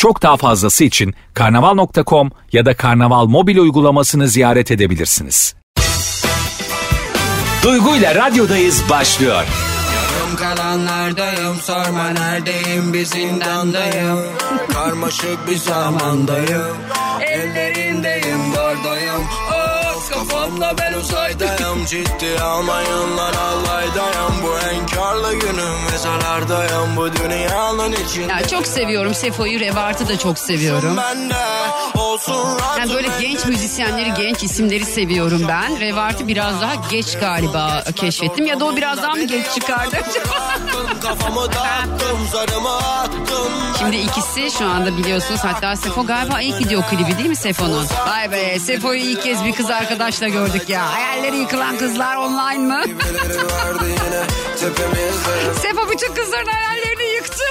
Çok daha fazlası için karnaval.com ya da karnaval mobil uygulamasını ziyaret edebilirsiniz. Duygu ile radyodayız başlıyor. Yarım kalanlardayım sorma neredeyim bir zindandayım Karmaşık bir zamandayım bardayım Kafamla ben uzaydayım Ciddi almayın lan allaydayım Bu enkarlı günüm. Mezarlardayım Bu dünyanın içinde. Ya çok seviyorum Sefo'yu, Rebart'ı da çok seviyorum. Olsun Yani böyle genç müzisyenleri, genç isimleri seviyorum ben. Revart'ı biraz daha geç galiba keşfettim. Ya da o biraz daha mı geç çıkardı? Şimdi ikisi şu anda biliyorsunuz. Hatta Sefo galiba ilk video klibi değil mi Sefo'nun? Vay be Sefo'yu ilk kez bir kız arkadaşla gördük ya. Hayalleri yıkılan kızlar online mı? Sefo bütün kızların hayallerini yıktı.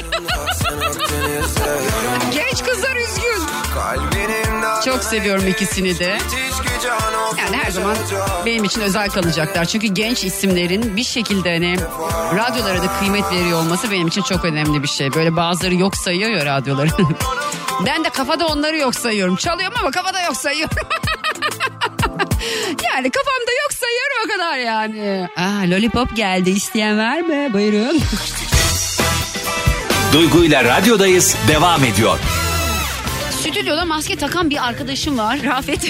Genç kızlar üzgün. Çok seviyorum ikisini de. Yani her zaman benim için özel kalacaklar. Çünkü genç isimlerin bir şekilde hani radyolara da kıymet veriyor olması benim için çok önemli bir şey. Böyle bazıları yok sayıyor ya radyoları. ben de kafada onları yok sayıyorum. Çalıyorum ama kafada yok sayıyorum. Yani kafamda yok sayıyorum o kadar yani. Aa, lollipop geldi isteyen var mı? Buyurun. Duygu ile radyodayız devam ediyor. Stüdyoda maske takan bir arkadaşım var. Rafet.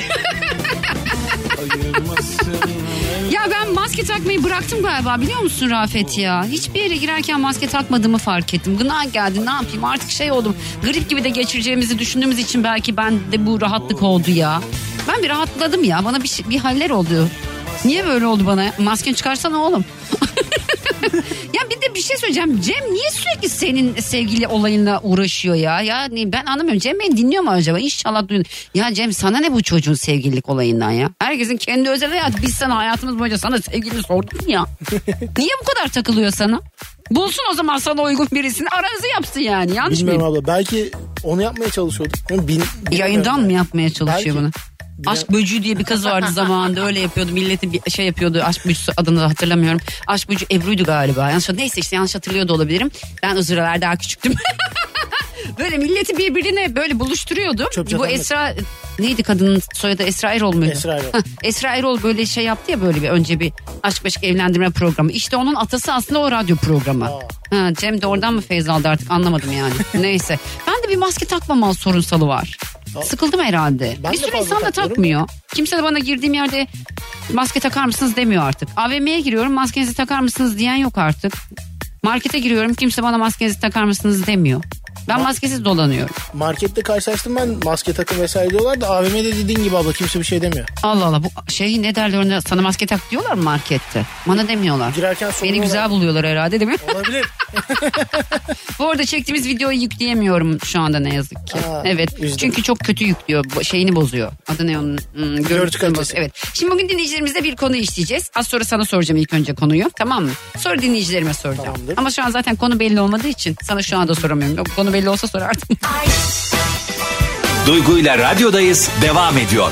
ya ben maske takmayı bıraktım galiba biliyor musun Rafet ya? Hiçbir yere girerken maske takmadığımı fark ettim. Gına geldi ne yapayım artık şey oldum. Grip gibi de geçireceğimizi düşündüğümüz için belki ben de bu rahatlık oldu ya. Ben bir rahatladım ya bana bir, şey- bir haller oldu. Niye böyle oldu bana? Masken çıkarsana oğlum. Ya bir de bir şey söyleyeceğim. Cem niye sürekli senin sevgili olayınla uğraşıyor ya? Yani ben anlamıyorum. Cem beni dinliyor mu acaba? İnşallah duyun. Ya Cem sana ne bu çocuğun sevgililik olayından ya? Herkesin kendi özel hayatı. Biz sana hayatımız boyunca sana sevgilini sorduk ya? Niye bu kadar takılıyor sana? Bulsun o zaman sana uygun birisini. Aranızı yapsın yani. Yanlış Bilmiyorum mıyım? abla. Belki onu yapmaya çalışıyorduk. Bin, Yayından mı yapmaya çalışıyor Belki. bunu? Aşk Böcüğü diye bir kız vardı zamanında öyle yapıyordu. Milleti bir şey yapıyordu. Aşk Böcüğü adını da hatırlamıyorum. Aşk Böcüğü Ebru'ydu galiba. Yanlış, neyse işte yanlış hatırlıyor da olabilirim. Ben o sıralar daha küçüktüm. böyle milleti birbirine böyle buluşturuyordu. Çöp Bu Esra neydi kadının soyadı Esra Erol muydu? Esra Erol. Esra Erol böyle şey yaptı ya böyle bir önce bir aşk meşk evlendirme programı. İşte onun atası aslında o radyo programı. Ha, Cem de oradan mı feyz aldı artık anlamadım yani. Neyse. Ben bir maske takmama sorunsalı var. Sıkıldım herhalde. Ben bir sürü insan da takmıyor. Kimse de bana girdiğim yerde maske takar mısınız demiyor artık. AVM'ye giriyorum maskenizi takar mısınız diyen yok artık. Markete giriyorum kimse bana maskenizi takar mısınız demiyor. Ben maskesiz dolanıyorum. Markette karşılaştım ben maske takım vesaire diyorlar da AVM'de dediğin gibi abla kimse bir şey demiyor. Allah Allah bu şey ne derler ona sana maske tak diyorlar mı markette? Bana demiyorlar. Girerken Beni soruyorlar. güzel buluyorlar herhalde değil mi? Olabilir. Bu arada çektiğimiz videoyu yükleyemiyorum şu anda ne yazık ki. Aa, evet. üzüldüm. Çünkü çok kötü yüklüyor. Şeyini bozuyor. Adı ne onun? Hmm, görüntüsünü kalitesi. Evet. Şimdi bugün dinleyicilerimizle bir konu işleyeceğiz. Az sonra sana soracağım ilk önce konuyu. Tamam mı? Sonra dinleyicilerime soracağım. Tamamdır. Ama şu an zaten konu belli olmadığı için sana şu anda soramıyorum. Konu belli olsa sorardım. Duygu ile radyodayız devam ediyor.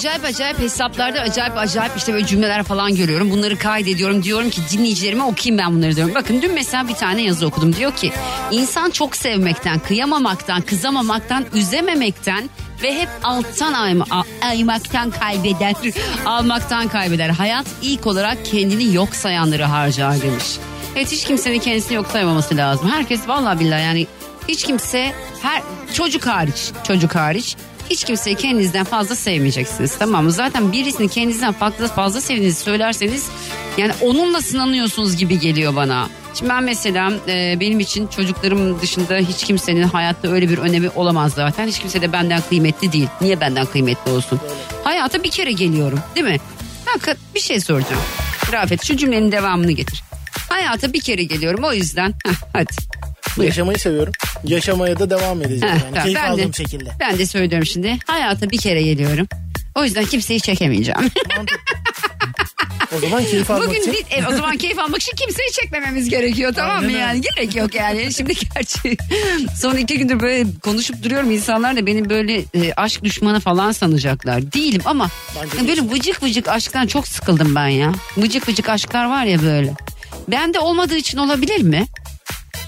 acayip acayip hesaplarda acayip acayip işte böyle cümleler falan görüyorum. Bunları kaydediyorum. Diyorum ki dinleyicilerime okuyayım ben bunları diyorum. Bakın dün mesela bir tane yazı okudum. Diyor ki insan çok sevmekten, kıyamamaktan, kızamamaktan, üzememekten ve hep alttan ayma, aymaktan kaybeder, almaktan kaybeder. Hayat ilk olarak kendini yok sayanları harcar demiş. Evet hiç kimsenin kendisini yok saymaması lazım. Herkes vallahi billahi yani hiç kimse her çocuk hariç çocuk hariç Hiç kimseyi kendinizden fazla sevmeyeceksiniz tamam mı? Zaten birisini kendinizden fazla fazla sevdiğinizi söylerseniz yani onunla sınanıyorsunuz gibi geliyor bana. Şimdi ben mesela e, benim için çocuklarım dışında hiç kimsenin hayatta öyle bir önemi olamaz zaten. Hiç kimse de benden kıymetli değil. Niye benden kıymetli olsun? Hayata bir kere geliyorum değil mi? Fakat bir şey soracağım. Rafet şu cümlenin devamını getir. Hayata bir kere geliyorum o yüzden heh, hadi. Buyur. Yaşamayı seviyorum. Yaşamaya da devam edeceğim. Heh, Yani. tamam. Keyif ben aldığım de, şekilde. Ben de söylüyorum şimdi. Hayata bir kere geliyorum. O yüzden kimseyi çekemeyeceğim. O zaman keyif almak Bugün için. değil, evet, o zaman keyif almak için kimseyi çekmememiz gerekiyor tamam mı Aynen öyle. yani? Gerek yok yani. Şimdi gerçi son iki gündür böyle konuşup duruyorum insanlar da beni böyle e, aşk düşmanı falan sanacaklar. Değilim ama Bence ya böyle vıcık vıcık aşktan çok sıkıldım ben ya. Vıcık vıcık aşklar var ya böyle. Bende olmadığı için olabilir mi?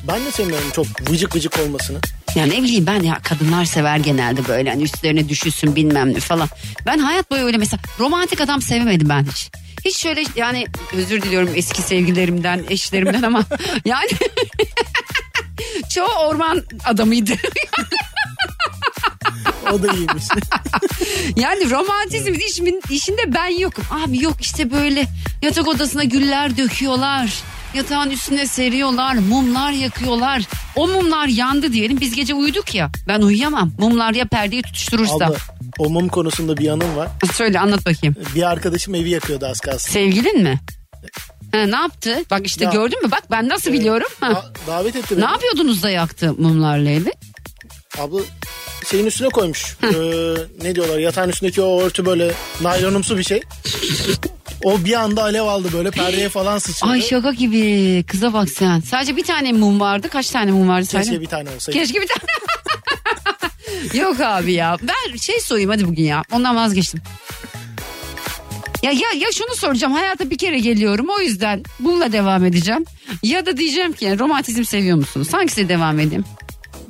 Ben de sevmiyorum çok vıcık vıcık olmasını. Yani ne bileyim ben ya kadınlar sever genelde böyle hani üstlerine düşülsün bilmem ne falan. Ben hayat boyu öyle mesela romantik adam sevemedim ben hiç. Hiç şöyle yani özür diliyorum eski sevgililerimden eşlerimden ama yani çoğu orman adamıydı. O da iyiymiş. yani romantizm işimin, işinde ben yokum. Abi yok işte böyle yatak odasına güller döküyorlar. Yatağın üstüne seriyorlar, mumlar yakıyorlar. O mumlar yandı diyelim. Biz gece uyuduk ya. Ben uyuyamam. Mumlar ya perdeyi tutuşturursa. Abla o mum konusunda bir yanım var. Söyle anlat bakayım. Bir arkadaşım evi yakıyordu az kalsın. Sevgilin mi? Ha, ne yaptı? Bak işte Ya- gördün mü? Bak ben nasıl biliyorum. Ha. Da- davet etti Ne beni. yapıyordunuz da yaktı mumlarla evi? Abla şeyin üstüne koymuş. Ee, ne diyorlar yatağın üstündeki o örtü böyle naylonumsu bir şey. O bir anda alev aldı böyle perdeye falan sıçradı. Ay şaka gibi. Kıza bak sen. Sadece bir tane mum vardı. Kaç tane mum vardı? Keşke Söyle. bir tane olsaydı. Keşke bir tane. Yok abi ya. Ben şey sorayım hadi bugün ya. Ondan vazgeçtim. Ya ya ya şunu soracağım. Hayata bir kere geliyorum. O yüzden bununla devam edeceğim. Ya da diyeceğim ki romantizm seviyor musunuz? Hangisi devam edeyim?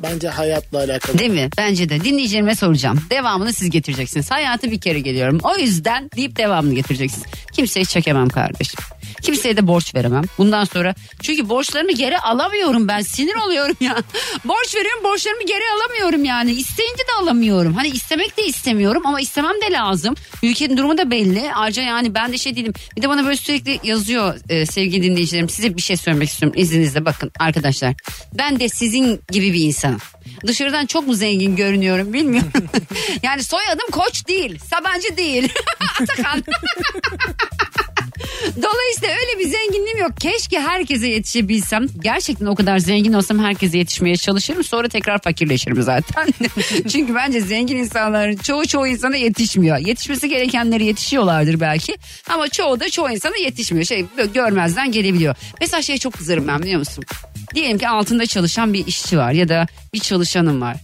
Bence hayatla alakalı. Değil mi? Bence de. Dinleyicilerime soracağım. Devamını siz getireceksiniz. Hayatı bir kere geliyorum. O yüzden deyip devamını getireceksiniz. Kimseyi çekemem kardeşim. Kimseye de borç veremem. Bundan sonra çünkü borçlarımı geri alamıyorum ben. Sinir oluyorum ya. Borç veriyorum borçlarımı geri alamıyorum yani. İsteyince de alamıyorum. Hani istemek de istemiyorum ama istemem de lazım. Ülkenin durumu da belli. Ayrıca yani ben de şey değilim. Bir de bana böyle sürekli yazıyor e, sevgili dinleyicilerim. Size bir şey söylemek istiyorum izninizle. Bakın arkadaşlar. Ben de sizin gibi bir insanım. Dışarıdan çok mu zengin görünüyorum bilmiyorum. yani soyadım Koç değil. Sabancı değil. Atakan. Dolayısıyla öyle bir zenginliğim yok. Keşke herkese yetişebilsem. Gerçekten o kadar zengin olsam herkese yetişmeye çalışırım. Sonra tekrar fakirleşirim zaten. Çünkü bence zengin insanların çoğu çoğu insana yetişmiyor. Yetişmesi gerekenleri yetişiyorlardır belki. Ama çoğu da çoğu insana yetişmiyor. Şey görmezden gelebiliyor. Mesela şey çok kızarım ben biliyor musun? Diyelim ki altında çalışan bir işçi var ya da bir çalışanım var.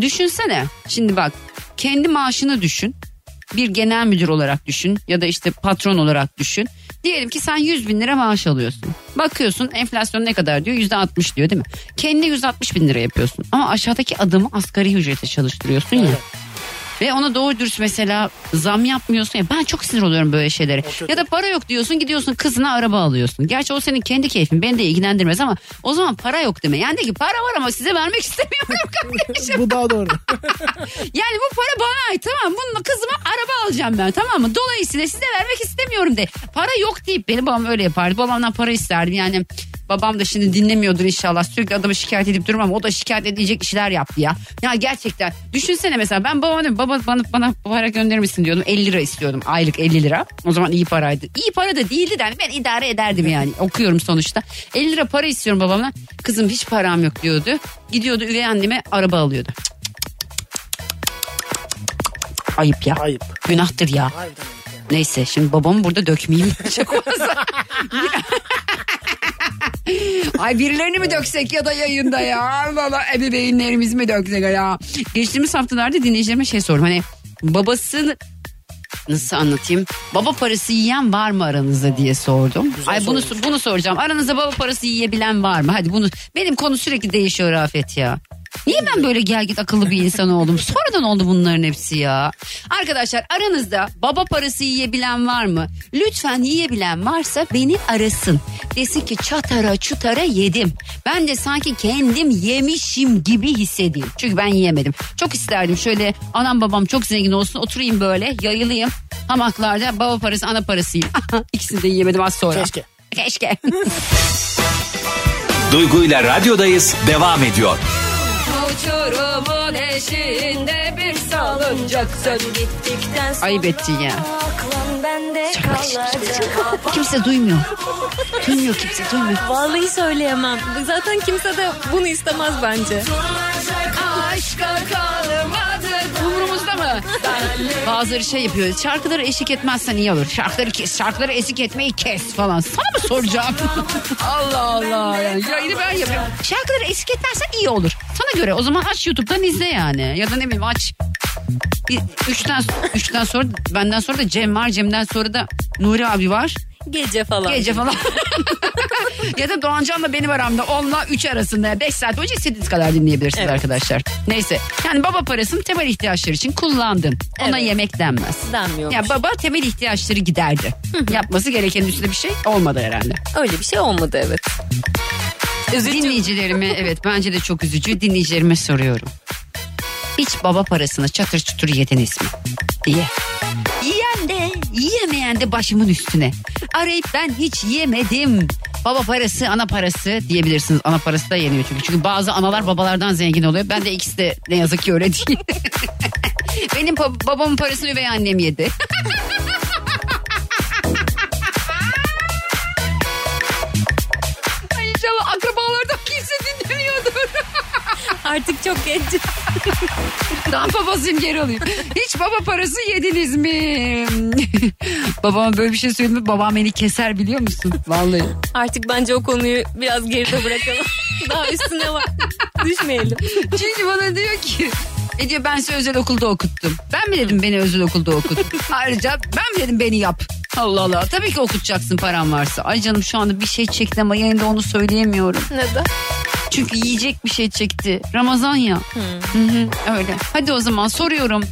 Düşünsene şimdi bak kendi maaşını düşün bir genel müdür olarak düşün ya da işte patron olarak düşün. Diyelim ki sen 100 bin lira maaş alıyorsun. Bakıyorsun enflasyon ne kadar diyor yüzde 60 diyor değil mi? Kendi 160 bin lira yapıyorsun. Ama aşağıdaki adamı asgari ücrete çalıştırıyorsun ya. Ve ona doğru dürüst mesela zam yapmıyorsun ya ben çok sinir oluyorum böyle şeylere. Ya da para yok diyorsun gidiyorsun kızına araba alıyorsun. Gerçi o senin kendi keyfin beni de ilgilendirmez ama o zaman para yok deme. Yani de ki para var ama size vermek istemiyorum kardeşim. Bu daha doğru. Yani bu para bana ait tamam? Bununla kızıma araba alacağım ben tamam mı? Dolayısıyla size vermek istemiyorum de. Para yok deyip benim babam öyle yapardı. Babamdan para isterdim yani. Babam da şimdi dinlemiyordur inşallah. Sürekli adamı şikayet edip durum ama o da şikayet edilecek işler yaptı ya. Ya gerçekten düşünsene mesela ben babama diyorum baba bana, bana para gönderir misin diyordum. 50 lira istiyordum aylık 50 lira. O zaman iyi paraydı. İyi para da değildi de hani ben idare ederdim yani. Okuyorum sonuçta. 50 lira para istiyorum babamdan. Kızım hiç param yok diyordu. Gidiyordu üvey anneme araba alıyordu. Ayıp ya. Ayıp. Günahtır ya. Ayıp yani. Neyse şimdi babamı burada dökmeyeyim. Çok fazla. Ay birilerini mi döksek ya da yayında ya? Valla ebeveynlerimizi mi döksek ya? Geçtiğimiz haftalarda dinleyicilerime şey sordum. Hani babası nasıl anlatayım? Baba parası yiyen var mı aranızda diye sordum. Güzel Ay bunu sormuş. bunu soracağım. Aranızda baba parası yiyebilen var mı? Hadi bunu benim konu sürekli değişiyor Rafet ya. Niye ben böyle gel git akıllı bir insan oldum? Sonradan oldu bunların hepsi ya. Arkadaşlar aranızda baba parası yiyebilen var mı? Lütfen yiyebilen varsa beni arasın. Desin ki çatara çutara yedim. Ben de sanki kendim yemişim gibi hissedeyim. Çünkü ben yiyemedim. Çok isterdim şöyle anam babam çok zengin olsun oturayım böyle yayılayım. Hamaklarda baba parası ana parası yiyeyim. İkisini de yiyemedim az sonra. Keşke. Keşke. Duygu ile radyodayız devam ediyor. Uçurumun eşiğinde bir salıncaksan Gittikten sonra Ayıp ettin ya. aklım bende kalacak. Kimse duymuyor. Duymuyor kimse duymuyor. Vallahi söyleyemem. Zaten kimse de bunu istemez bence. Aşka kalmadı. Umurumuzda mı? Bazıları şey yapıyor. Şarkıları eşlik etmezsen iyi olur. Şarkıları kes, şarkıları eşlik etmeyi kes falan. Sana mı soracağım? Allah Allah. Yani yayını ben yapıyorum. Şarkıları eşlik etmezsen iyi olur. Sana göre o zaman aç YouTube'dan izle yani. Ya da ne bileyim aç. Üçten, üçten sonra benden sonra da Cem var. Cem'den sonra da Nuri abi var. Gece falan. Gece falan. ya da Doğancan'la benim aramda 10'la 3 arasında 5 saat boyunca istediğiniz kadar dinleyebilirsiniz Evet. arkadaşlar. Neyse yani baba parasını temel ihtiyaçları için kullandın. Ona Evet. yemek denmez. Denmiyor. Ya baba temel ihtiyaçları giderdi. Yapması gerekenin üstünde bir şey olmadı herhalde. Öyle bir şey olmadı evet. Dinleyicilerime evet bence de çok üzücü. Dinleyicilerime soruyorum. Hiç baba parasını çatır çutur yediniz mi? Diye. Yiyen de yiyemeyen de başımın üstüne. Arayıp ben hiç yemedim. Baba parası ana parası diyebilirsiniz. Ana parası da yeniyor çünkü. Çünkü bazı analar babalardan zengin oluyor. Ben de ikisi de ne yazık ki öyle değil. Benim babamın parasını üvey annem yedi. Artık çok geç. Tam babasıyım geri alayım. Hiç baba parası yediniz mi? Babama böyle bir şey söyledim. Babam beni keser biliyor musun? Vallahi. Artık bence o konuyu biraz geride bırakalım. Daha üstüne var. Düşmeyelim. Çünkü bana diyor ki e diyor ben sizi özel okulda okuttum. Ben mi dedim beni özel okulda okut? Ayrıca ben mi dedim beni yap? Allah Allah. Tabii ki okutacaksın paran varsa. Ay canım şu anda bir şey çekti ama yayında onu söyleyemiyorum. Neden? Çünkü yiyecek bir şey çekti. Ramazan ya. Hı hı, öyle. Hadi o zaman soruyorum.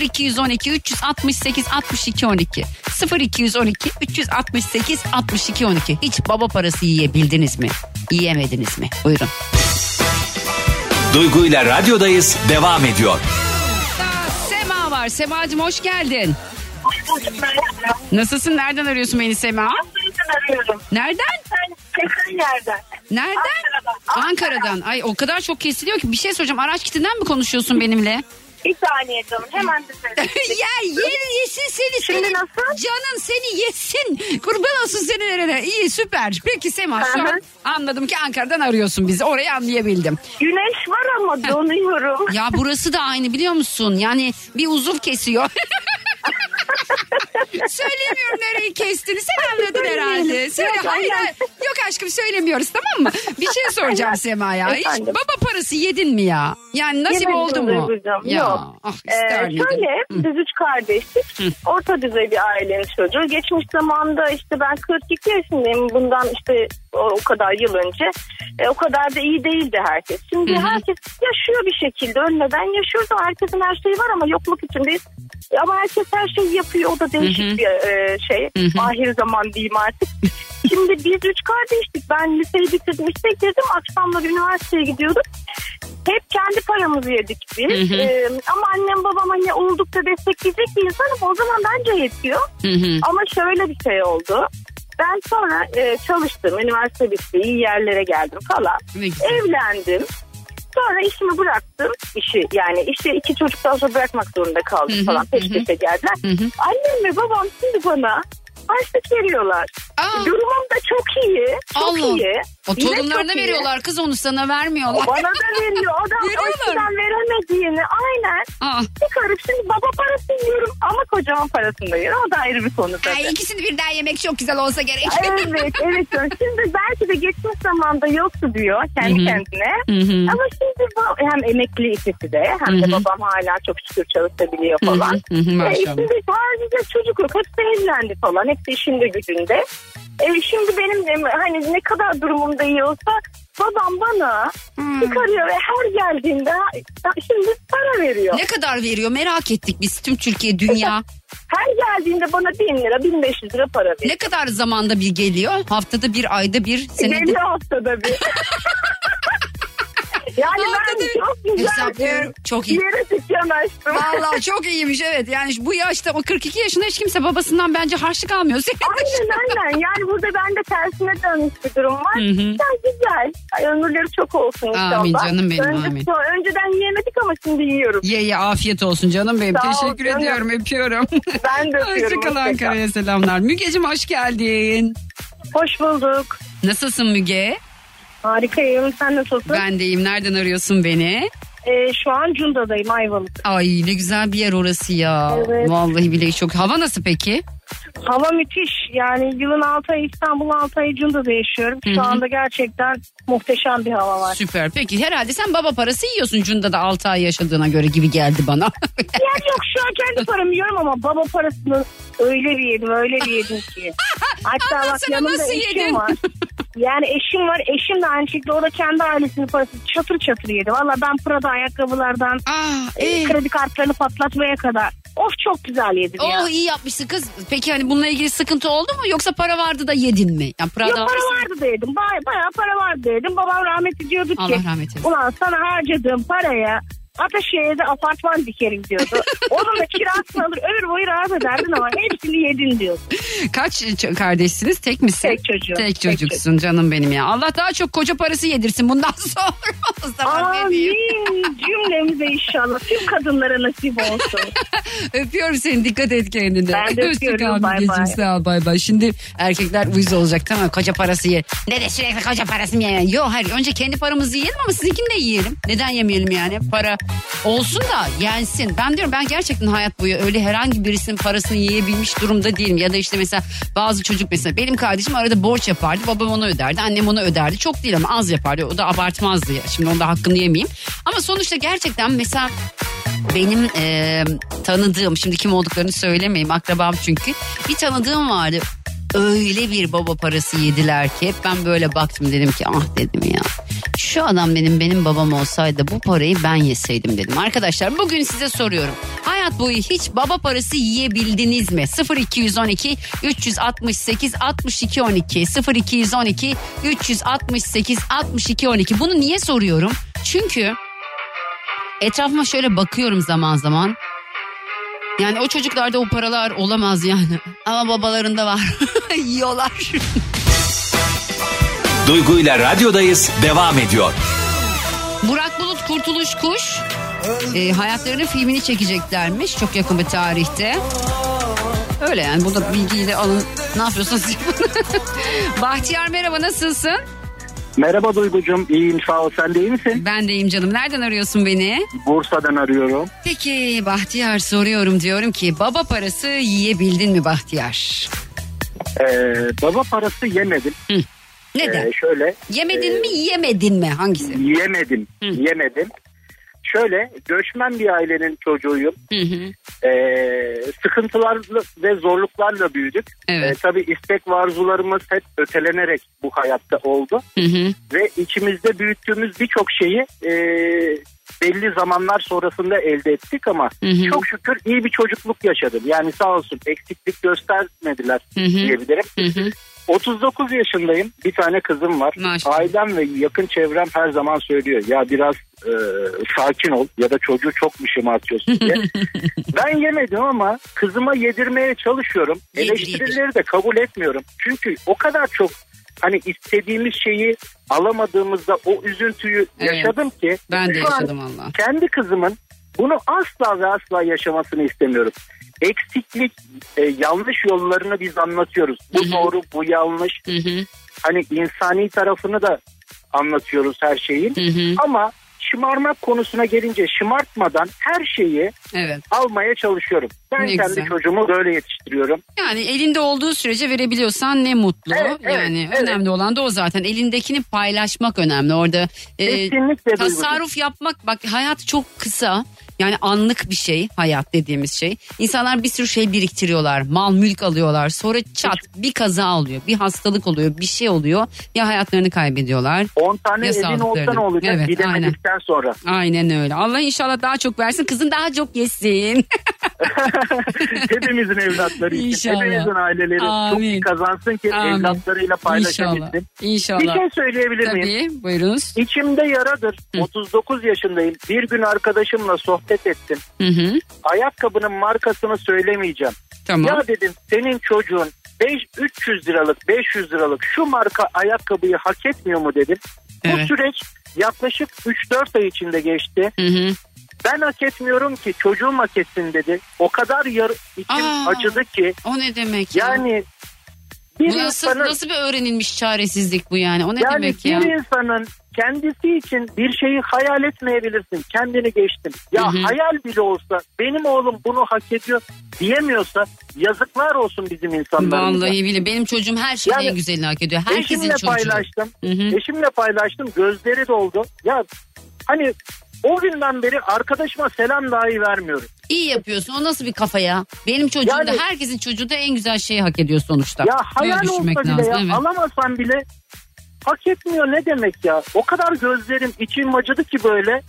0212 368 62 12 0212 368 62 12 Hiç baba parası yiyebildiniz mi? Yiyemediniz mi? Buyurun. Duygu ile radyodayız devam ediyor. Sema var. Semacığım hoş geldin. Nasılsın? Nereden arıyorsun beni Sema? arıyorum. Nereden? Ben kesin yerden. Nereden? Ankara'dan. Ankara'dan. Ay o kadar çok kesiliyor ki bir şey soracağım. Araç kitinden mi konuşuyorsun benimle? Bir saniye canım hemen düzelim. ya yer yesin seni. Şimdi seni- nasıl? Canın seni yesin. Kurban olsun senin eline. İyi süper. Peki Sema şu an anladım ki Ankara'dan arıyorsun bizi. Orayı anlayabildim. Güneş var ama donuyorum. Ya burası da aynı biliyor musun? Yani bir uzuv kesiyor. Söylemiyorum nereyi kestiğini. Sen anladın herhalde. Söyle, Yok, hayır, hayır. Yok aşkım söylemiyoruz tamam mı? Bir şey soracağım Sema ya. Hiç Efendim? baba parası yedin mi ya? Yani nasip Yemedim oldu mu? Duygucuğum, Ya, Yok. ah Ee, ister şöyle Hı. biz üç kardeştik. Orta düzey bir ailenin çocuğu. Geçmiş zamanda işte ben 42 yaşındayım. Bundan işte o, o kadar yıl önce. E, o kadar da iyi değildi herkes. Şimdi Hı hı. herkes yaşıyor bir şekilde. Ölmeden yaşıyoruz. ama Herkesin her şeyi var ama yokluk içindeyiz. Ama herkes her şeyi yapıyor. O da değişik Hı hı. bir e, şey. Hı hı. Ahir zaman diyeyim artık. Şimdi biz üç kardeştik. Ben liseyi bitirdim. İşte girdim. Akşamları üniversiteye gidiyorduk. Hep kendi paramızı yedik biz. Hı hı. Ee, ama annem babam hani oldukça destekleyecek bir insanım. O zaman bence yetiyor. Hı hı. Ama şöyle bir şey oldu. Ben sonra e, çalıştım. Üniversite bitti. iyi yerlere geldim falan. Evlendim. Sonra işimi bıraktım. işi yani işte iki çocuktan sonra bırakmak zorunda kaldım Hı hı, falan. Peş peşe geldiler. Hı hı. Annem ve babam şimdi bana harçlık veriyorlar. Aa. Durumum da çok iyi. Çok Allah. iyi. O Yine torunlarına çok iyi. veriyorlar kız onu sana vermiyorlar. Bana da veriyor. O da eskiden veremediğini aynen. Aa. Çıkarıp şimdi baba parası yiyorum ama kocaman parasını da yiyorum. O da ayrı bir konu tabii. Ay, ikisini birden yemek çok güzel olsa gerek. Evet evet. Şimdi belki de geçmiş zamanda yoktu diyor kendi Hı hı. kendine. Hı hı. Ama şimdi bu- hem emekli ikisi de hem Hı de babam hala çok şükür çalışabiliyor falan. hı hı, E, şimdi sadece çocuk yok. Hepsi evlendi falan. Hepsi işinde gücünde. E, şimdi benim de hani ne kadar durumumda iyi olsa babam bana çıkarıyor ve her geldiğinde şimdi para veriyor. Ne kadar veriyor merak ettik biz tüm Türkiye dünya. Her geldiğinde bana 1000 lira 1500 lira para veriyor. ne kadar zamanda bir geliyor? Haftada bir, ayda bir, senede. Geliyor haftada bir. yani ben çok güzel Hesaplıyorum. Çok iyi. yere açtım. Vallahi çok iyiymiş evet. Yani bu yaşta o 42 yaşında hiç kimse babasından bence harçlık almıyor. Aynen aynen. Yani burada bende tersine dönmüş bir durum var. Hı hı. Güzel güzel. Ay, ömürleri çok olsun inşallah. Amin canım benim, Önce- amin. Önceden yiyemedik ama şimdi yiyorum. Ye ye afiyet olsun canım benim. Sağ ol Teşekkür canım. ediyorum öpüyorum. Ben de öpüyorum. Hoşçakal hoşça kal. Ankara'ya selamlar. Mügeciğim hoş geldin. Hoş bulduk. Nasılsın Müge? Harikayım. Sen nasılsın? Ben deyim. Nereden arıyorsun beni? Ee, şu an Cunda'dayım Ayvalık. Ay ne güzel bir yer orası ya. Evet. Vallahi bile çok. Hava nasıl peki? Hava müthiş. Yani yılın 6 ayı İstanbul 6 ayı Cunda'da yaşıyorum. Şu Hı hı. anda gerçekten muhteşem bir hava var. Süper. Peki herhalde sen baba parası yiyorsun Cunda'da 6 ay yaşadığına göre gibi geldi bana. Yani yok şu an kendi paramı yiyorum ama baba parasını öyle bir yedim öyle bir yedim ki. Hatta bak yanımda nasıl eşim yedin? var. Yani eşim var eşim de aynı şekilde o da kendi ailesinin parasını çatır çatır yedi. Valla ben Prada ayakkabılardan ah, e, eh. kredi kartlarını patlatmaya kadar. Of çok güzel yedim ya. Oh iyi yapmışsın kız. Peki hani bununla ilgili sıkıntı oldu mu yoksa para vardı da yedin mi? Yani Prada Yok para vardı dedim. Baya, bayağı para vardı dedim. Babam rahmetli diyordu ki. Allah rahmet eylesin. Ulan sana harcadığım paraya Ataşehir'de apartman dikerim diyordu. Onun da kirasını alır ömür boyu rahat ederdin ama hepsini yedin diyordu. Kaç ç- kardeşsiniz? Tek misin? Tek çocuğum. Tek çocuksun canım benim ya. Allah daha çok koca parası yedirsin bundan sonra. O zaman? Amin cümlemize inşallah. Tüm kadınlara nasip olsun. Öpüyorum seni dikkat et kendine. Ben de öpüyorum, bay bay. Sağ ol bay bay. Şimdi erkekler uyuz olacak tamam? Koca parası ye. Ne de sürekli koca parası mı ye? Yok hayır önce kendi paramızı yiyelim ama sizinkini de yiyelim. Neden yemeyelim yani? Para olsun da yensin. Ben diyorum ben gerçekten hayat boyu öyle herhangi birisinin parasını yiyebilmiş durumda değilim. Ya da işte mesela bazı çocuk mesela benim kardeşim arada borç yapardı. Babam onu öderdi. Annem onu öderdi. Çok değil ama az yapardı. O da abartmazdı. ya. Şimdi onda hakkını yemeyeyim. Ama sonuçta gerçekten mesela benim e, tanıdığım şimdi kim olduklarını söylemeyeyim akrabam çünkü bir tanıdığım vardı öyle bir baba parası yediler ki hep ben böyle baktım dedim ki ah dedim ya şu adam benim benim babam olsaydı bu parayı ben yeseydim dedim. Arkadaşlar bugün size soruyorum. Hayat boyu hiç baba parası yiyebildiniz mi? 0212 368 62 12 0212 368 62 12 bunu niye soruyorum? Çünkü etrafıma şöyle bakıyorum zaman zaman. Yani o çocuklarda o paralar olamaz yani. Ama babalarında var. Yiyorlar. Duygu ile radyodayız devam ediyor. Burak Bulut Kurtuluş Kuş e, hayatlarının filmini çekeceklermiş çok yakın bir tarihte. Öyle yani bu da bilgiyi de alın. Ne yapıyorsunuz? Bahtiyar merhaba nasılsın? Merhaba Duygucuğum, iyiyim sağ ol. Sen de iyi misin? Ben de iyiyim canım. Nereden arıyorsun beni? Bursa'dan arıyorum. Peki Bahtiyar soruyorum diyorum ki baba parası yiyebildin mi Bahtiyar? Ee, baba parası yemedim. Neden? Ee, şöyle. Yemedin mi yemedin mi hangisi? Yemedim, yemedim. Şöyle, göçmen bir ailenin çocuğuyum. Hı hı. Ee, sıkıntılarla ve zorluklarla büyüdük. Evet. Ee, tabii istek ve arzularımız hep ötelenerek bu hayatta oldu. Hı hı. Ve içimizde büyüttüğümüz birçok şeyi e, belli zamanlar sonrasında elde ettik ama Hı hı. çok şükür iyi bir çocukluk yaşadım. Yani sağ olsun eksiklik göstermediler Hı hı. diyebilirim. Hı hı. 39 yaşındayım. Bir tane kızım var. Maşallah. Ailem ve yakın çevrem her zaman söylüyor. Ya biraz e, sakin ol ya da çocuğu çok mu şımartıyorsun diye. ben yemedim ama kızıma yedirmeye çalışıyorum. Yedir, Eleştirileri de kabul etmiyorum. Çünkü o kadar çok hani istediğimiz şeyi alamadığımızda o üzüntüyü Evet. yaşadım ki. Ben de yaşadım valla. Kendi kızımın bunu asla ve asla yaşamasını istemiyorum. Eksiklik, e, yanlış yollarını biz anlatıyoruz. Bu doğru, bu yanlış. Hı hı. Hani insani tarafını da anlatıyoruz her şeyin. Hı hı. Ama şımarmak konusuna gelince şımartmadan her şeyi Evet. almaya çalışıyorum. Ben Ne kendi güzel. çocuğumu böyle yetiştiriyorum. Yani elinde olduğu sürece verebiliyorsan ne mutlu. Evet, evet, yani evet. önemli olan da o zaten. Elindekini paylaşmak önemli. Orada e, Kesinlikle tasarruf yapmak bak hayat çok kısa. Yani anlık bir şey hayat dediğimiz şey. İnsanlar bir sürü şey biriktiriyorlar. Mal mülk alıyorlar. Sonra çat bir kaza oluyor. Bir hastalık oluyor. Bir şey oluyor. Ya hayatlarını kaybediyorlar. 10 tane Ya evin olsa ne olacak Evet, gidemedikten sonra. Aynen öyle. Allah inşallah daha çok versin. Kızın daha çok yesin. Hepimizin evlatları için. İnşallah. Hepimizin aileleri çok Amin. iyi kazansın ki Amin. evlatlarıyla paylaşabilsin. İnşallah. İnşallah. Bir şey söyleyebilir miyim? Tabii buyurunuz. İçimde yaradır. 39 yaşındayım. Bir gün arkadaşımla sohbet ettim. Hı hı. Ayakkabının markasını söylemeyeceğim. Tamam. Ya dedim senin çocuğun 5 300 liralık 500 liralık şu marka ayakkabıyı hak etmiyor mu dedim. Bu Evet. süreç yaklaşık 3-4 ay içinde geçti. Hı hı. Ben hak etmiyorum ki çocuğum hak etsin dedi. O kadar yar içim Aa. acıdı ki. O ne demek ya? Yani bir bu nasıl, insanın nasıl bir öğrenilmiş çaresizlik bu yani? O ne yani demek bir ya? insanın kendisi için bir şeyi hayal etmeyebilirsin. Kendini geçtin. Ya Hı hı. hayal bile olsa benim oğlum bunu hak ediyor diyemiyorsa yazıklar olsun bizim insanlarımıza. Vallahi bile benim çocuğum her şeyin Yani en güzelini hak ediyor. Herkesin Eşimle çocuğu. paylaştım. Hı hı. Eşimle paylaştım. Gözleri doldu. Ya hani o günden beri arkadaşıma selam dahi vermiyorum. İyi yapıyorsun. O nasıl bir kafa ya? Benim çocuğum da Yani- herkesin çocuğu da en güzel şeyi hak ediyor sonuçta. Ya hayal olsa bile lazım. ya evet. alamasan bile hak etmiyor ne demek ya? O kadar gözlerim içim acıdı ki böyle.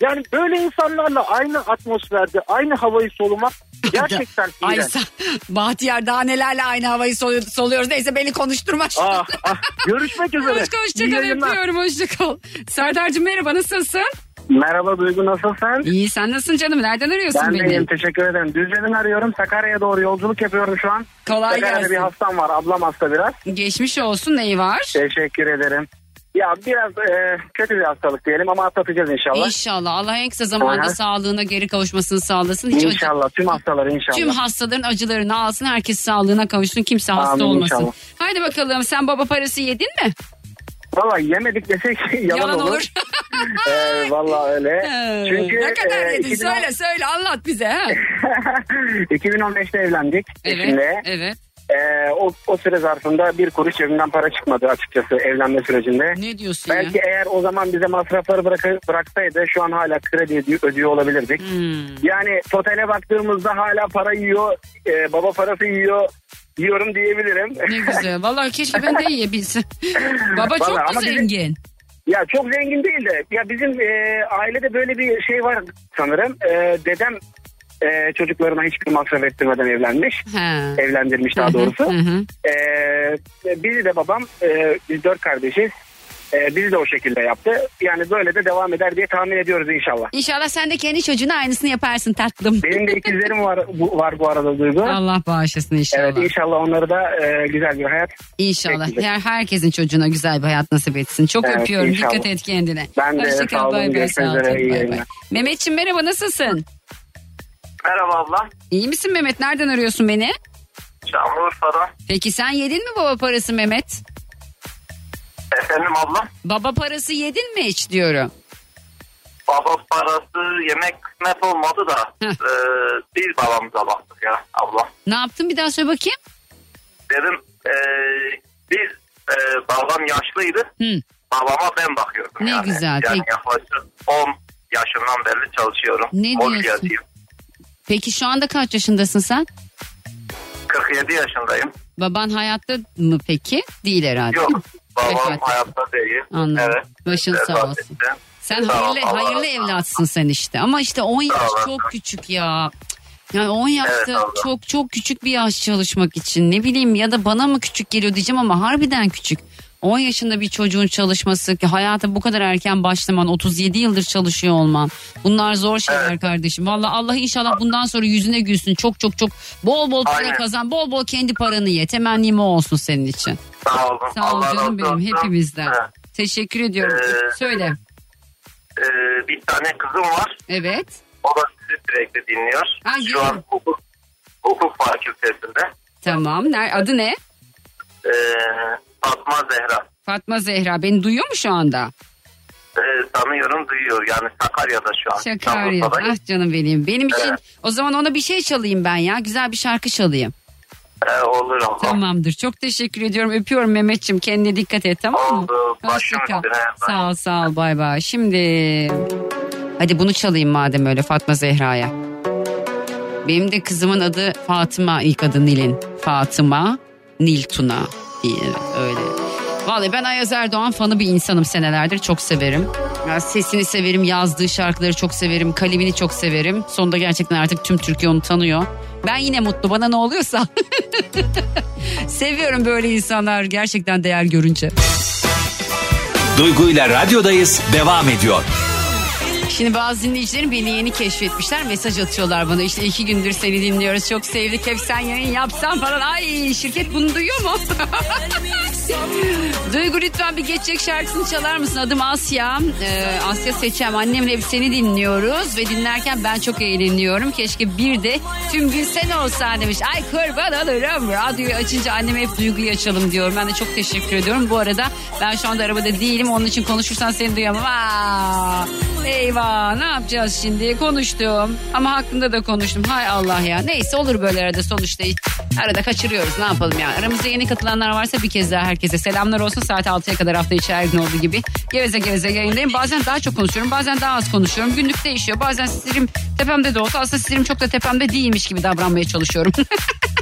Yani böyle insanlarla aynı atmosferde aynı havayı solumak gerçekten iğrenç. sen, Bahtiyar daha nelerle aynı havayı solu- soluyoruz. Neyse beni konuşturma. Ah, ah, görüşmek üzere. Hoş hoşçakal yayınlar. öpüyorum hoşçakal. Serdar'cığım merhaba nasılsın? Merhaba Duygu nasılsın? İyi sen nasılsın canım? Nereden arıyorsun Ben beni? deyim teşekkür ederim. Düzce'den arıyorum. Sakarya'ya doğru yolculuk yapıyorum şu an. Kolay Sakarya'da gelsin. bir hastam var. Ablam hasta biraz. Geçmiş olsun neyi var? Teşekkür ederim. Ya biraz e, kötü bir hastalık diyelim ama atlatacağız inşallah. İnşallah. Allah en kısa zamanda Aha. sağlığına geri kavuşmasını sağlasın. Hiç acı- İnşallah tüm hastaları inşallah. Tüm hastaların acılarını alsın. Herkes sağlığına kavuşsun. Kimse hasta Amin olmasın. inşallah. Haydi bakalım sen baba parası yedin mi? Valla yemedik desek yalan, Yalan olur. olur. Ee, Valla öyle. Çünkü ne kadar e, yedin? 2010 Söyle söyle anlat bize. Ha? 2015'te evlendik Evet. eşimle. Evet. Ee, o, o süre zarfında bir kuruş cebimden para çıkmadı açıkçası evlenme sürecinde. Ne diyorsun Belki ya? eğer o zaman bize masrafları bırak, bıraksaydı şu an hala kredi ödüyor, ödüyor olabilirdik. Hmm. Yani totale baktığımızda hala para yiyor, e, baba parası yiyor, yiyorum diyebilirim. Ne güzel. Vallahi keşke ben de yiyebilsem. Baba çok Vallahi mu bizim- zengin? Ya çok zengin değil de ya bizim e, ailede böyle bir şey var sanırım. E, dedem e, çocuklarına hiçbir masraf ettirmeden evlenmiş. Ha. Evlendirmiş daha doğrusu. E, bizi de babam e, biz dört kardeşiz. E, bizi de o şekilde yaptı. Yani böyle de devam eder diye tahmin ediyoruz inşallah. İnşallah sen de kendi çocuğuna aynısını yaparsın tatlım. Benim de ikizlerim var bu, var bu arada Duygu. Allah bağışlasın inşallah. Evet inşallah onları da e, güzel bir hayat. İnşallah. bekleyecek. Her, herkesin çocuğuna güzel bir hayat nasip etsin. Çok Evet, öpüyorum. inşallah. Dikkat et kendine. Ben de, Hoşça kal, sağ olun, bay bay, görüşmek üzere, iyi yayınlar. Mehmetçim merhaba nasılsın? Merhaba abla. İyi misin Mehmet? Nereden arıyorsun beni? Şanlıurfa'da. Peki sen yedin mi baba parası Mehmet? Efendim abla. Baba parası yedin mi hiç diyorum. Baba parası yemek kısmet olmadı da e, biz babamıza baktık ya abla. Ne yaptın bir daha söyle bakayım. Dedim e, biz e, babam yaşlıydı. Hı. Babama ben bakıyordum Ne yani. güzel, Yani peki. yaklaşık 10 yaşından beri çalışıyorum. Ne diyorsun? Mobilyacıyım. Peki şu anda kaç yaşındasın sen? 47 yaşındayım. Baban hayatta mı peki? Değil herhalde. Yok babam Vefat. hayatta değil. Anladım. Evet. Başın sağ olsun. etti. Sen Sağ ol, hayırlı, Allah hayırlı evlatsın sen işte. Ama işte 10 yaş Sağ ol. çok küçük ya. Yani 10 yaşta Evet, abla. çok çok küçük bir yaş çalışmak için. Ne bileyim ya da bana mı küçük geliyor diyeceğim ama harbiden küçük. 10 yaşında bir çocuğun çalışması, ki hayata bu kadar erken başlaman, 37 yıldır çalışıyor olman. Bunlar zor şeyler kardeşim. Valla Allah inşallah bundan sonra yüzüne gülsün. Çok çok çok bol bol para Aynen. kazan, bol bol kendi paranı ye. Temennim o olsun senin için. Sağ olun. Sağ ol Allah canım benim olsun. hepimizden. Evet. Teşekkür ediyorum. Ee, Söyle. Ee, bir tane kızım var. Evet. O da sizi sürekli dinliyor. Ha, Şu an hukuk, hukuk fakültesinde. Tamam. Ner adı ne? Ee, Fatma Zehra. Fatma Zehra. Beni duyuyor mu şu anda? Ee, tanıyorum duyuyor. Yani Sakarya'da şu an. Sakarya. İstanbul'da. Ah canım benim. Benim için Evet. o zaman ona bir şey çalayım ben ya. Güzel bir şarkı çalayım. Ee, olur ama. Tamamdır. Çok teşekkür ediyorum. Öpüyorum Mehmetçim. Kendine dikkat et tamam mı? Oldu. Başım. Sağ ol sağ ol bay bay. Şimdi hadi bunu çalayım madem öyle Fatma Zehra'ya. Benim de kızımın adı Fatıma ilk adı Nil'in. Fatıma Niltuna. Evet öyle. Vallahi ben Ayaz Erdoğan fanı bir insanım senelerdir. Çok severim. Ya sesini severim, yazdığı şarkıları çok severim, kalemini çok severim. Sonunda gerçekten artık tüm Türkiye onu tanıyor. Ben yine mutlu. Bana ne oluyorsa. Seviyorum böyle insanlar gerçekten değer görünce. Duygu ile radyodayız devam ediyor. Şimdi bazı dinleyicilerim beni yeni keşfetmişler. Mesaj atıyorlar bana. İşte iki gündür seni dinliyoruz. Çok sevdik. Hep sen yayın yapsan falan. Ay şirket bunu duyuyor mu? Duygu lütfen bir geçecek şarkısını çalar mısın? Adım Asya. Ee, Asya Seçem. Annemle hep seni dinliyoruz. Ve dinlerken ben çok eğleniyorum. Keşke bir de tüm gün sen olsan demiş. Ay kurban alırım. Radyoyu açınca anneme hep duyguyu açalım diyorum. Ben de çok teşekkür ediyorum. Bu arada ben şu anda arabada değilim. Onun için konuşursan seni duyamam. Aa, eyvah ne yapacağız şimdi? Konuştum. Ama hakkında da konuştum. Hay Allah ya. Neyse olur böyle arada sonuçta. Arada kaçırıyoruz ne yapalım ya. Aramızda yeni katılanlar varsa bir kez daha herkese selamlar olsun. Saat 6'ya kadar hafta içi her gün olduğu gibi. Geveze geveze yayındayım. Bazen daha çok konuşuyorum. Bazen daha az konuşuyorum. Günlük değişiyor. Bazen sinirim tepemde de olsa aslında sinirim çok da tepemde değilmiş gibi davranmaya çalışıyorum.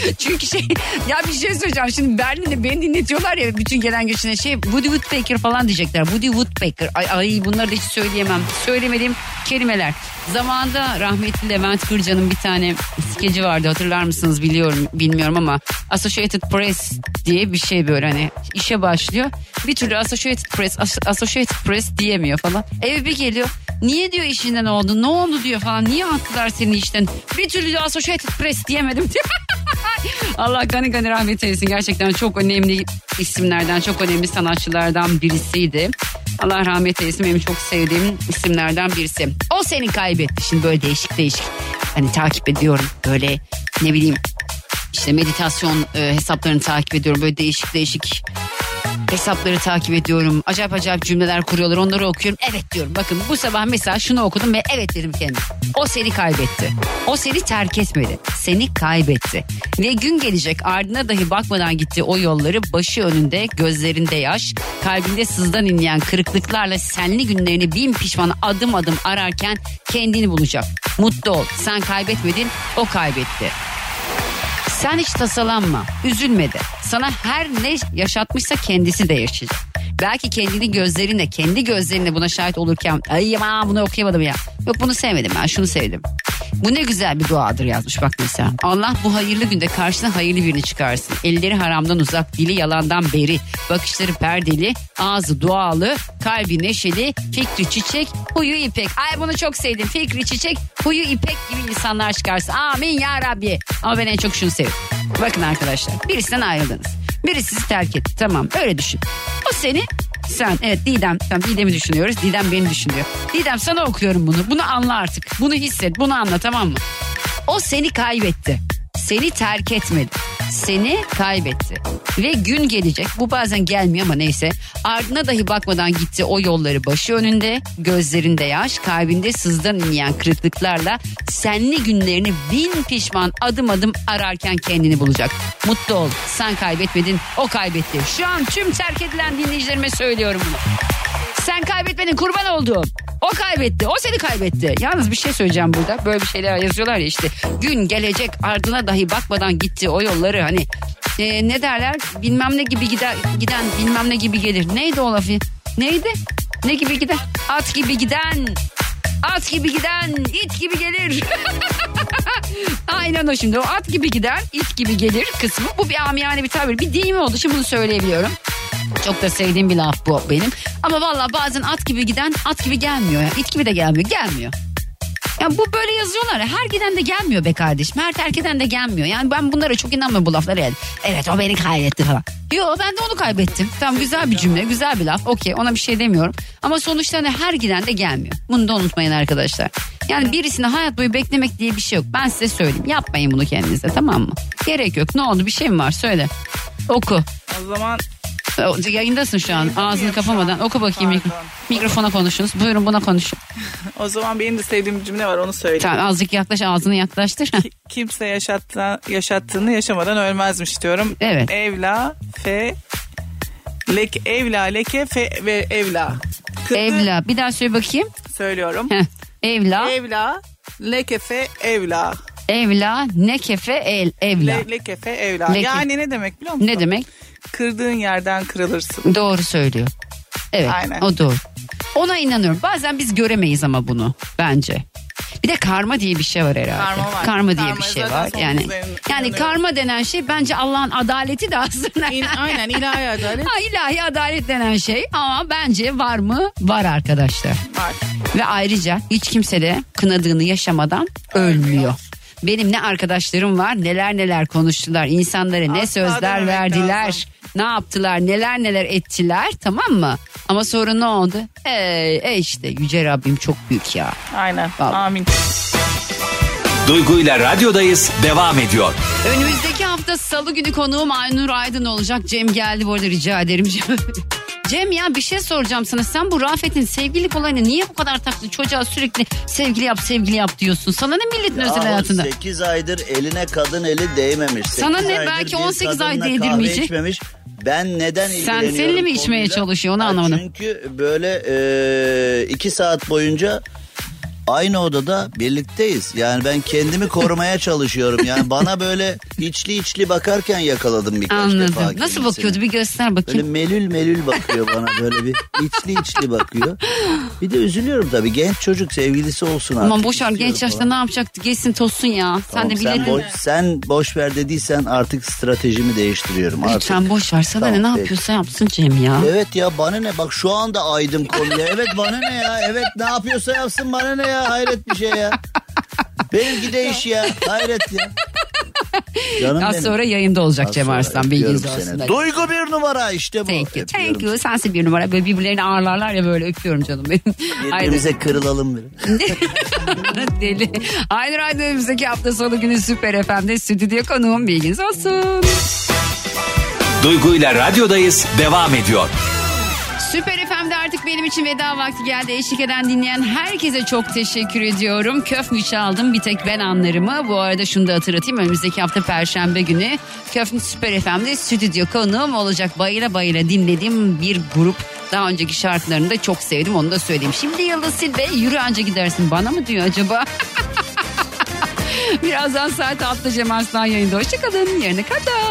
Çünkü şey ya bir şey söyleyeceğim. Şimdi Berlin'de beni dinletiyorlar ya bütün gelen geçene şey Woody Woodpecker falan diyecekler. Woody Woodpecker. Ay, ay bunları da hiç söyleyemem. Söylemediğim kelimeler. Zamanında rahmetli Levent Kırca'nın bir tane skeci vardı hatırlar mısınız biliyorum bilmiyorum ama Associated Press diye bir şey böyle hani işe başlıyor. Bir türlü Associated Press As- Associated Press diyemiyor falan. Eve bir geliyor. Niye diyor işinden oldu? Ne oldu diyor falan. Niye attılar seni işten? Bir türlü Associated Press diyemedim diyor. Allah gani gani rahmet eylesin. Gerçekten çok önemli isimlerden, çok önemli sanatçılardan birisiydi. Allah rahmet eylesin benim çok sevdiğim isimlerden birisi. O seni kaybetti. Şimdi böyle değişik değişik. Hani takip ediyorum. Böyle ne bileyim işte meditasyon e, hesaplarını takip ediyorum. Böyle değişik değişik hesapları takip ediyorum. Acayip acayip cümleler kuruyorlar. Onları okuyorum. Evet diyorum. Bakın bu sabah mesela şunu okudum ve evet dedim kendim. O seni kaybetti. O seni terk etmedi. Seni kaybetti. Ve gün gelecek ardına dahi bakmadan gitti o yolları başı önünde gözlerinde yaş kalbinde sızdan inleyen kırıklıklarla senli günlerini bin pişman adım adım ararken kendini bulacak. Mutlu ol. Sen kaybetmedin o kaybetti. Sen hiç tasalanma, üzülme de. Sana her ne yaşatmışsa kendisi de yaşayacak. Belki kendini gözlerinle, kendi gözlerinle buna şahit olurken ay aman bunu okuyamadım ya. Yok bunu sevmedim ben şunu sevdim. Bu ne güzel bir duadır yazmış bak mesela. Allah bu hayırlı günde karşına hayırlı birini çıkarsın. Elleri haramdan uzak, dili yalandan beri, bakışları perdeli, ağzı dualı, kalbi neşeli, fikri çiçek, huyu ipek. Ay bunu çok sevdim. Fikri çiçek, huyu ipek gibi insanlar çıkarsın. Amin ya Rabbi. Ama ben en çok şunu seviyorum. Bakın arkadaşlar birisinden ayrıldınız. Biri sizi terk etti tamam öyle düşün. O seni sen evet Didem tamam Didem'i düşünüyoruz Didem beni düşünüyor. Didem sana okuyorum bunu bunu anla artık bunu hisset bunu anla tamam mı? O seni kaybetti. Seni terk etmedi. Seni kaybetti. Ve gün gelecek. Bu bazen gelmiyor ama neyse. Ardına dahi bakmadan gitti o yolları başı önünde. Gözlerinde yaş, kalbinde sızdan inleyen kırıklıklarla senli günlerini bin pişman adım adım ararken kendini bulacak. Mutlu ol. Sen kaybetmedin, o kaybetti. Şu an tüm terk edilen dinleyicilerime söylüyorum bunu. Sen kaybetmedin kurban olduğum. O kaybetti. O seni kaybetti. Yalnız bir şey söyleyeceğim burada. Böyle bir şeyler yazıyorlar ya işte. Gün gelecek ardına dahi bakmadan gitti o yolları hani. e, ne derler? Bilmem ne gibi gider, giden bilmem ne gibi gelir. Neydi o lafı? Neydi? Ne gibi giden? At gibi giden. At gibi giden, it gibi gelir. Aynen o şimdi. O at gibi giden, it gibi gelir kısmı. Bu bir amiyane bir tabir. Bir deyim olduğu için bunu söyleyebiliyorum. Çok da sevdiğim bir laf bu benim. Ama valla bazen at gibi giden at gibi gelmiyor. Ya. İt gibi de gelmiyor. Gelmiyor. Ya bu böyle yazıyorlar ya. Her giden de gelmiyor be kardeşim. Her terk eden de gelmiyor. Yani ben bunlara çok inanmıyorum bu laflara. Yani. Evet o beni kaybetti falan. Yo ben de onu kaybettim. Tamam güzel bir cümle güzel bir laf. Okey ona bir şey demiyorum. Ama sonuçta hani her giden de gelmiyor. Bunu da unutmayın arkadaşlar. Yani birisini hayat boyu beklemek diye bir şey yok. Ben size söyleyeyim. Yapmayın bunu kendinize tamam mı? Gerek yok. Ne oldu bir şey mi var söyle. Oku. O zaman Yayındasın şu an. Ağzını kapamadan. Oku bakayım. mikro- Mikrofona konuşunuz. Buyurun buna konuşun. O zaman benim de sevdiğim bir cümle var onu söyleyeyim. Tamam azıcık yaklaş ağzını yaklaştır. Kimse yaşattı, yaşattığını yaşamadan ölmezmiş diyorum. Evet. Evla, fe, lek, evla, leke, fe ve evla. Kırdı- Evla. Bir daha söyle bakayım. Söylüyorum. Heh. Evla. Evla, leke, fe, evla. Evla. Ne kefe el. Evla. Le, leke, fe, evla. Leke. Yani ne demek biliyor musun? Ne demek? Kırdığın yerden kırılırsın. Doğru söylüyor. Evet Aynen. o doğru. Ona inanıyorum. Bazen biz göremeyiz ama bunu bence. Bir de karma diye bir şey var herhalde. Karma var. diye Karma bir şey var. Yani yani karma denen şey bence Allah'ın adaleti de aslında. aynen ilahi adalet. Ha, ilahi adalet denen şey ama bence var mı? Var arkadaşlar. Var. Ve ayrıca hiç kimse de kınadığını yaşamadan ölmüyor. Benim ne arkadaşlarım var neler neler konuştular insanlara ne Asla sözler dememek verdiler lazım. ne yaptılar neler neler ettiler tamam mı ama sonra ne oldu e, e işte yüce Rabbim çok büyük ya Aynen. Vallahi. Amin. Duygu ile radyodayız devam ediyor. önümüzdeki hafta salı günü konuğum Aynur Aydın olacak Cem geldi bu arada rica ederim Cem. Cem ya bir şey soracağım sana. Sen bu Rafet'in sevgililik olayını niye bu kadar taktın? Çocuğa sürekli sevgili yap sevgili yap diyorsun. Sana ne milletin özel hayatında? 8 aydır eline kadın eli değmemiş. Sana ne? Belki bir 18 ay değdirmeyecek. içmemiş. Ben neden Sen ilgileniyorum seninle mi içmeye konuyla? çalışıyor onu Ha, anlamadım. Çünkü böyle e, iki saat boyunca aynı odada birlikteyiz. Yani ben kendimi korumaya çalışıyorum. Yani bana böyle içli içli bakarken yakaladım birkaç defa. Anladım. Nasıl bakıyordu bir göster Böyle bakayım. melül melül bakıyor bana böyle bir içli içli bakıyor. Bir de üzülüyorum tabii genç çocuk sevgilisi olsun artık. Aman boş ver istiyorum genç yaşta falan. ne yapacaktı? Geçsin tozsun ya. Sen Tamam, de sen, biletin. boş, sen boş ver dediysen artık stratejimi değiştiriyorum. Artık. Lütfen boş ver. Sana Tamam, ne, ne yapıyorsa yapsın Cem ya. Evet ya bana ne bak şu anda aydım konuya. Evet bana ne ya evet ne yapıyorsa yapsın bana ne ya hayret bir şey ya. Benimki de iş ya hayret ya. Canım Az benim. sonra yayında olacak Az Cem Arslan. Bilginiz olsun. seni. Duygu bir numara işte bu. Thank you. Öpüyorum Thank you. Sensin bir numara. Böyle birbirlerini ağırlarlar ya böyle öpüyorum canım benim. Birbirimize kırılalım bir. Deli. Aynur Aydın önümüzdeki hafta sonu günü Süper FM'de stüdyo konuğum bilginiz olsun. Duygu ile radyodayız devam ediyor. Süper artık benim için veda vakti geldi. Eşlik eden dinleyen herkese çok teşekkür ediyorum. Köfmü çaldım bir tek ben anlarımı. Bu arada şunu da hatırlatayım. Önümüzdeki hafta Perşembe günü Köfmü Süper FM'de stüdyo konuğum olacak. Bayıla bayıla dinlediğim bir grup. Daha önceki şarkılarını da çok sevdim onu da söyleyeyim. Şimdi Yıldız Silve yürü anca gidersin bana mı diyor acaba? Birazdan saat 6'da Cem Arslan yayında. Hoşçakalın yarına kadar.